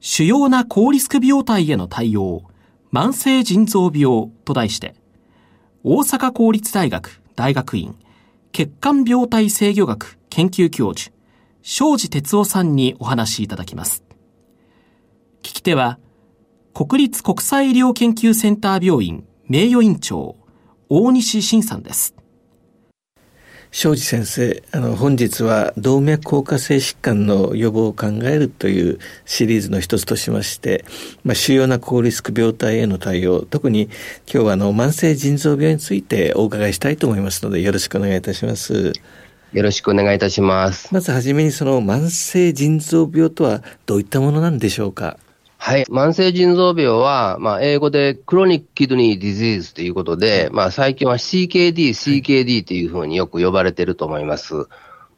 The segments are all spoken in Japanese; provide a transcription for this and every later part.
主要な高リスク病態への対応慢性腎臓病と題して大阪公立大学大学院血管病態制御学研究教授庄司哲夫さんにお話しいただきます。聞き手は国立国際医療研究センター病院名誉院長大西晋さんです。庄司先生あの本日は動脈硬化性疾患の予防を考えるというシリーズの一つとしまして、まあ、主要な高リスク病態への対応特に今日はあの慢性腎臓病についてお伺いしたいと思いますのでよろしくお願いいたします。よろしくお願いいたします。まずはじめにその慢性腎臓病とはどういったものなんでしょうか？はい。慢性腎臓病は、まあ、英語でクロニックキドニーディジーズということで、まあ、最近は CKD、CKD とい。うふうによく呼ばれていると思います。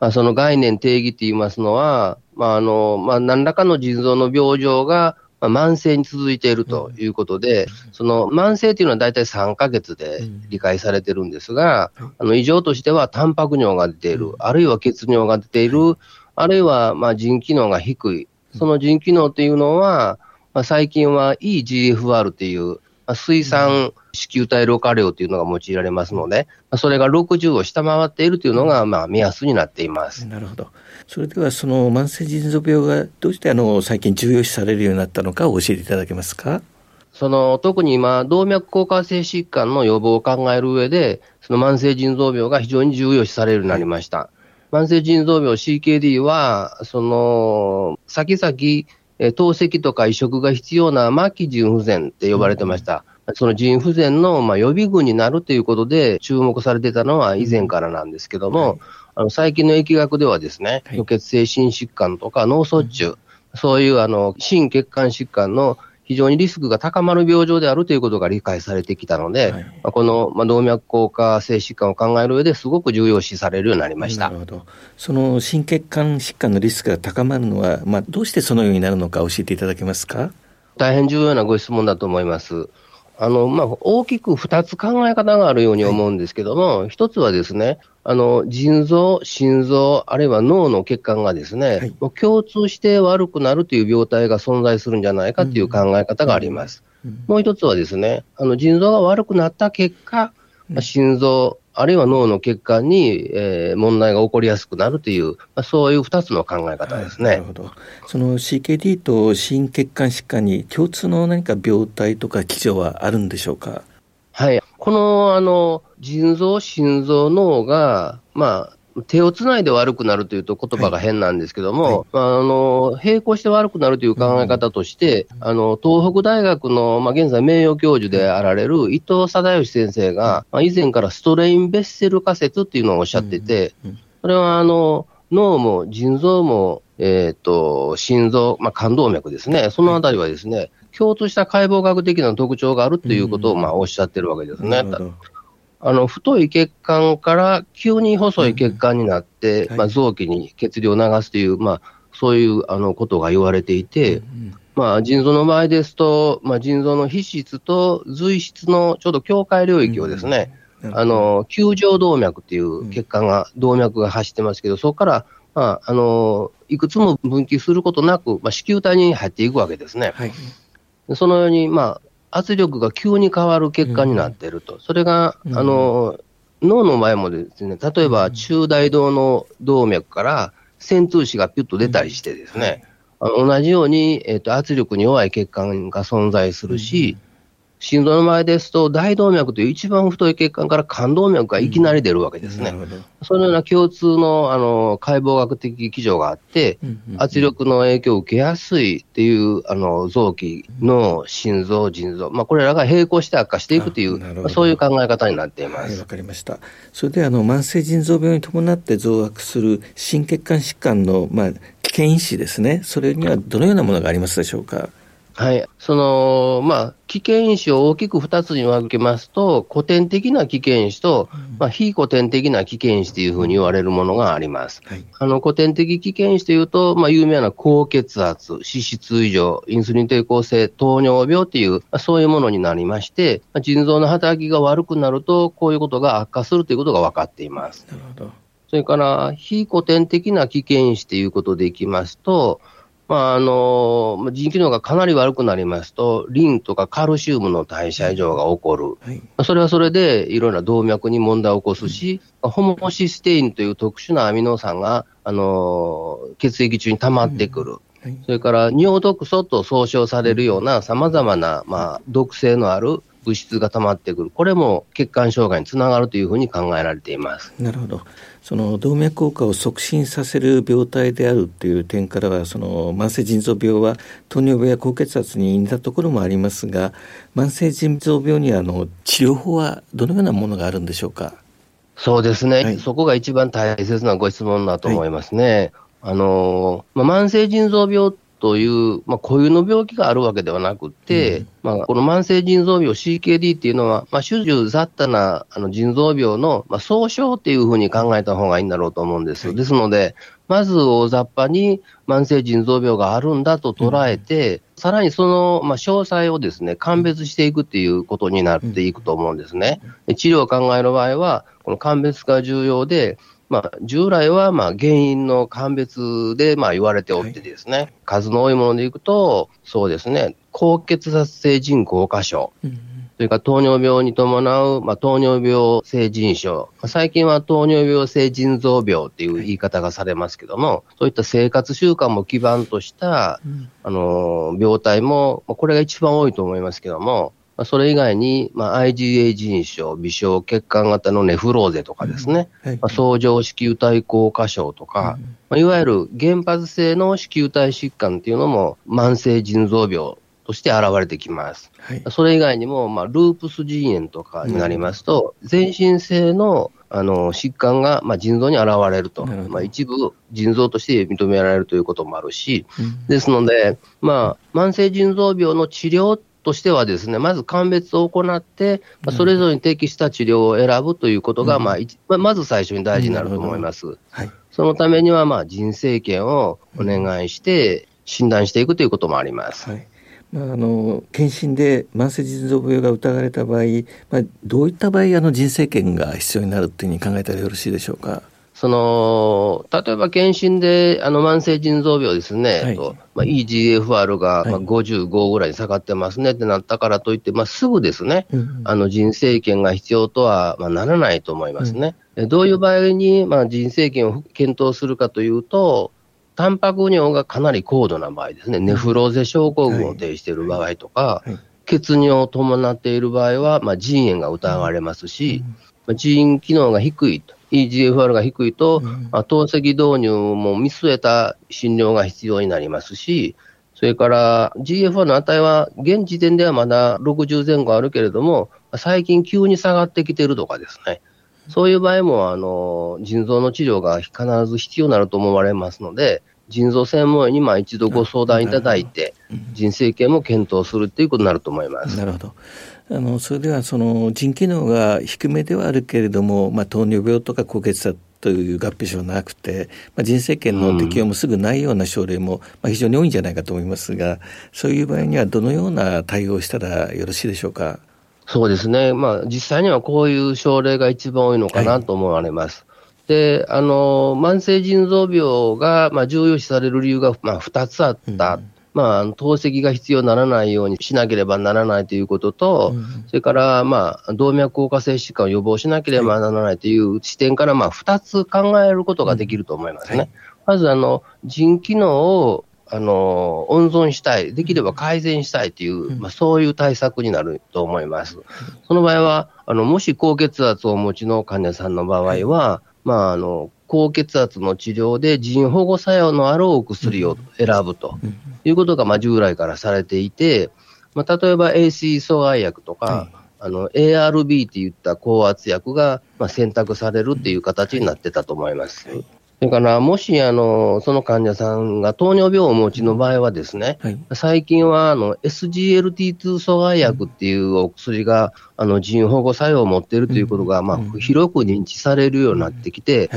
まあ、その概念定義と言いますのは、まあ、あの、まあ、何らかの腎臓の病状が、まあ、慢性に続いているということで、その慢性というのは大体3ヶ月で理解されてるんですが、あの異常としてはタンパク尿が出ている、あるいは血尿が出ている、あるいはまあ腎機能が低い。その腎機能っていうのは、まあ、最近は EGFR っていう、まあ、水酸子宮体老化量というのが用いられますので、まあ、それが60を下回っているというのが、まあ、目安になっています。なるほど。それでは、その慢性腎臓病がどうしてあの最近重要視されるようになったのかを教えていただけますか？その特に今、動脈硬化性疾患の予防を考える上で、その慢性腎臓病が非常に重要視されるようになりました。慢性腎臓病 CKD は、その、先々、え透析とか移植が必要な末期腎不全って呼ばれてました。うん、その腎不全の、まあ、予備軍になるということで注目されてたのは以前からなんですけども、はい、あの最近の疫学ではですね、虚血性心疾患とか脳卒中、うん、そういうあの心血管疾患の非常にリスクが高まる病状であるということが理解されてきたので、はい、まあ、この、まあ、動脈硬化性疾患を考える上ですごく重要視されるようになりました。なるほど。その心血管疾患のリスクが高まるのは、まあ、どうしてそのようになるのか教えていただけますか？大変重要なご質問だと思います。あの、まあ、大きく2つ考え方があるように思うんですけども、はい、1つはですね、あの、腎臓、心臓、あるいは脳の血管がですね、はい、もう共通して悪くなるという病態が存在するんじゃないかという考え方があります。うん。うん、もう1つはですね、あの、腎臓が悪くなった結果、心臓、あるいは脳の血管に、えー、問題が起こりやすくなるという、まあ、そういう2つの考え方ですね。なるほど。その CKD と心血管疾患に共通の何か病態とか基準はあるんでしょうか？はい。この、あの、腎臓、心臓、脳が、まあ、手をつないで悪くなるというと言葉が変なんですけども、はい。はい、あの、並行して悪くなるという考え方として、うん、あの、東北大学の、まあ、現在名誉教授であられる伊藤貞義先生が、まあ、以前からストレインベッセル仮説っていうのをおっしゃってて、それはあの、脳も腎臓も、えっ、ー、と、心臓、まあ、冠動脈ですね。そのあたりはですね、共通した解剖学的な特徴があるということを、まあ、おっしゃってるわけですね。あの、太い血管から急に細い血管になって、うんまあ、臓器に血流を流すという、まあ、そういうあのことが言われていて、うん、まあ、腎臓の場合ですと、まあ、腎臓の皮質と髄質のちょうど境界領域をですね、うん、あの、球状動脈っていう血管が、動脈が走ってますけど、そこから、まあ、あの、いくつも分岐することなく、まあ、子宮体に入っていくわけですね。はい、そのように、まあ、圧力が急に変わる結果になっていると。それが、あの、脳の場合もですね、例えば中大動の動脈から線通子がピュッと出たりしてですね、あの同じように、えっ、ー、と、圧力に弱い血管が存在するし、心臓の場合ですと、大動脈という一番太い血管から冠動脈がいきなり出るわけですね。うん、そのような共通のあの解剖学的基準があって、うんうん、圧力の影響を受けやすいっていうあの臓器の心臓、腎臓、まあ、これらが並行して悪化していくという、まあ、そういう考え方になっています。わ、はい、かりました。それであの慢性腎臓病に伴って増悪する心血管疾患の、まあ、危険因子ですね、それにはどのようなものがありますでしょうか？はい。その、まあ、危険因子を大きく2つに分けますと、古典的な危険因子と、まあ、非古典的な危険因子というふうに言われるものがあります。はい、あの古典的危険因子というと、まあ、有名な高血圧、脂質異常、インスリン抵抗性、糖尿病という、まあ、そういうものになりまして、まあ、腎臓の働きが悪くなると、こういうことが悪化するということが分かっています。なるほど。それから、非古典的な危険因子ということでいきますと、まあ、あの、腎機能がかなり悪くなりますと、リンとかカルシウムの代謝異常が起こる。はい、それはそれでいろんな動脈に問題を起こすし、うん、ホモシステインという特殊なアミノ酸が、あの、血液中に溜まってくる。うんはい、それから尿毒素と総称されるような様々な、まあ、毒性のある物質が溜まってくる。これも血管障害につながるというふうに考えられています。なるほど。その動脈硬化を促進させる病態であるという点からはその慢性腎臓病は糖尿病や高血圧に似たところもありますが慢性腎臓病にはあの治療法はどのようなものがあるんでしょうか？そうですね、はい、そこが一番大切なご質問だと思いますね。はい、あのまあ、慢性腎臓病という、まあ、固有の病気があるわけではなくて、うん、まあ、この慢性腎臓病 CKD っていうのは、まあ、種々雑多なあの腎臓病の、まあ、総称っていうふうに考えた方がいいんだろうと思うんです。はい、ですので、まず大雑把に慢性腎臓病があるんだと捉えて、うん、さらにその、まあ、詳細をですね、鑑別していくっていうことになっていくと思うんですね。治療を考える場合は、この鑑別が重要で、まあ、従来はまあ原因の鑑別でまあ言われておってですね、はい、数の多いものでいくと、そうですね、高血圧性腎硬化症、うん、それから糖尿病に伴う、まあ、糖尿病性腎症、最近は糖尿病性腎臓病っていう言い方がされますけども、そういった生活習慣も基盤とした、うん、あの病態も、これが一番多いと思いますけども、まあ、それ以外に、まあ、IgA 腎症、微小血管型のネフローゼとかですね、うん。はい、まあ、相乗子宮体硬化症とか、うん、まあ、いわゆる原発性の子宮体疾患っていうのも慢性腎臓病として現れてきます。はい、それ以外にも、まあ、ループス腎炎とかになりますと、うん、全身性のあの疾患が、まあ、腎臓に現れると、まあ、一部腎臓として認められるということもあるし、うん、ですので、まあ、慢性腎臓病の治療としてはですね、まず鑑別を行って、まあ、それぞれに適した治療を選ぶということが、まあ、まず最初に大事になると思います。はい、そのためには、まあ、人生権をお願いして、診断していくということもあります。はいまあ、あの検診で慢性腎臓病が疑われた場合、まあ、どういった場合あの人生権が必要になるというふうに考えたらよろしいでしょうか？その、例えば検診で、あの、慢性腎臓病ですね、はい、とまあ、EGFR が、まあ、55ぐらいに下がってますねってなったからといって、まあ、すぐですね、うん、あの、人生権が必要とは、まあ、ならないと思いますね。うん、どういう場合に、まあ、人生権を検討するかというと、タンパク尿がかなり高度な場合ですね、ネフローゼ症候群を呈している場合とか、はい。はい、血尿を伴っている場合は、まあ、腎炎が疑われますし、まあ、腎機能が低いと。EGFR が低いと、うん、透析導入も見据えた診療が必要になりますし、それから GFR の値は現時点ではまだ60前後あるけれども、最近急に下がってきてるとかですね、そういう場合もあの腎臓の治療が必ず必要になると思われますので、腎臓専門医にまあ一度ご相談いただいて、腎生検も検討するということになると思います。なるほど。あのそれではその腎機能が低めではあるけれども、まあ、糖尿病とか高血圧という合併症はなくて、まあ、人生権の適用もすぐないような症例も、まあ、非常に多いんじゃないかと思いますが、そういう場合にはどのような対応をしたらよろしいでしょうか？そうですね、まあ、実際にはこういう症例が一番多いのかなと思われます。はい、であの慢性腎臓病が、まあ、重要視される理由が、まあ、2つあった。うんまあ、透析が必要にならないようにしなければならないということと、うん、それから、まあ、動脈硬化性疾患を予防しなければならないという視点から、まあ、2つ考えることができると思いますね。うんはい、まず、あの、腎機能をあの温存したい、できれば改善したいという、まあ、そういう対策になると思います。その場合は、あのもし高血圧をお持ちの患者さんの場合は、まあ、あの高血圧の治療で腎保護作用のあるお薬を選ぶということが、まあ、従来からされていて、まあ、例えば AC 阻害薬とか、あの ARB っていった高圧薬が、まあ、選択されるっていう形になってたと思います。それからもしあのその患者さんが糖尿病をお持ちの場合はですね、はい、最近はあの SGLT2 阻害薬っていうお薬があの腎保護作用を持っているということが、まあ、広く認知されるようになってきて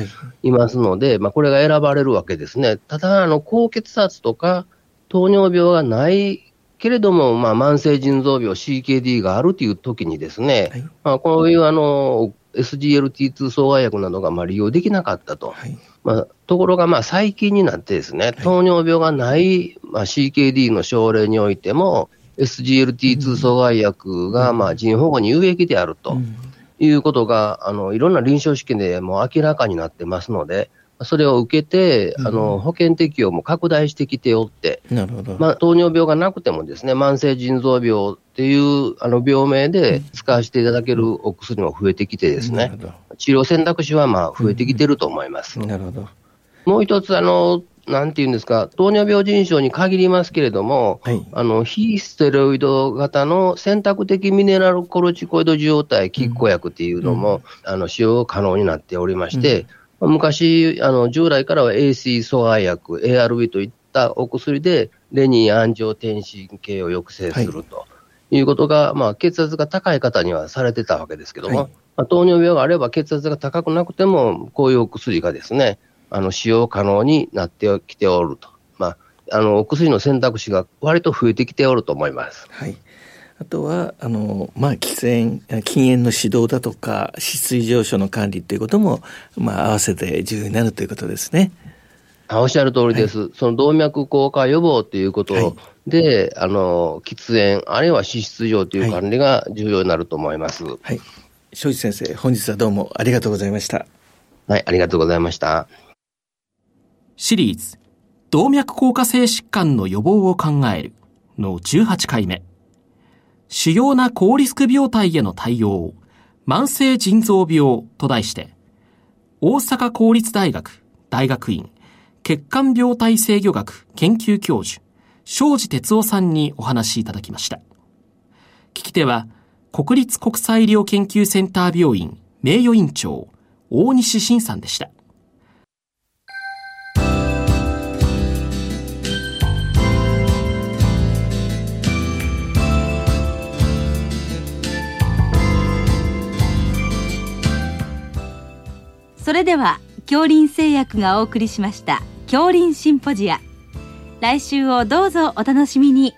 いますので、まあ、これが選ばれるわけですね。ただあの高血圧とか糖尿病がないけれども、まあ、慢性腎臓病 CKD があるという時にですね、はい、まあ、こういうあの SGLT2 阻害薬などがまあ利用できなかったと。はい。まあ、ところがまあ最近になってですね、糖尿病がない、まあ、CKD の症例においても、SGLT2 阻害薬がまあ腎保護に有益であるということが、あのいろんな臨床試験でも明らかになってますので、それを受けて、あの保険適用も拡大してきておって、なるほど。まあ、糖尿病がなくてもですね、慢性腎臓病っていうあの病名で使わせていただけるお薬も増えてきてですね、治療選択肢はまあ増えてきてると思います。なるほど。もう一つあの、なんていうんですか、糖尿病腎症に限りますけれども、はい、あの非ステロイド型の選択的ミネラルコルチコイド受容体拮抗薬っていうのも、うん、あの使用可能になっておりまして、うん昔、あの従来からは AC 阻害薬、ARB といったお薬で、レニン安静天神系を抑制するということが、はい、まあ、血圧が高い方にはされてたわけですけども、はい、まあ、糖尿病があれば血圧が高くなくても、こういうお薬がですね、あの使用可能になってきておると。まあ、あのお薬の選択肢が割と増えてきておると思います。はいあとは、あの、まあ、喫煙、禁煙の指導だとか、脂質上昇の管理ということも、まあ、合わせて重要になるということですね。おっしゃる通りです。はい、その動脈硬化予防ということで、はい、あの、喫煙、あるいは脂質上という管理が重要になると思います。はい。はい、庄司先生、本日はどうもありがとうございました。はい、ありがとうございました。シリーズ、動脈硬化性疾患の予防を考えるの18回目。主要な高リスク病態への対応、慢性腎臓病と題して、大阪公立大学大学院血管病態制御学研究教授、庄司哲夫さんにお話しいただきました。聞き手は、国立国際医療研究センター病院名誉院長、大西晋さんでした。それでは恐林製薬がお送りしました恐林シンポジア。来週をどうぞお楽しみに。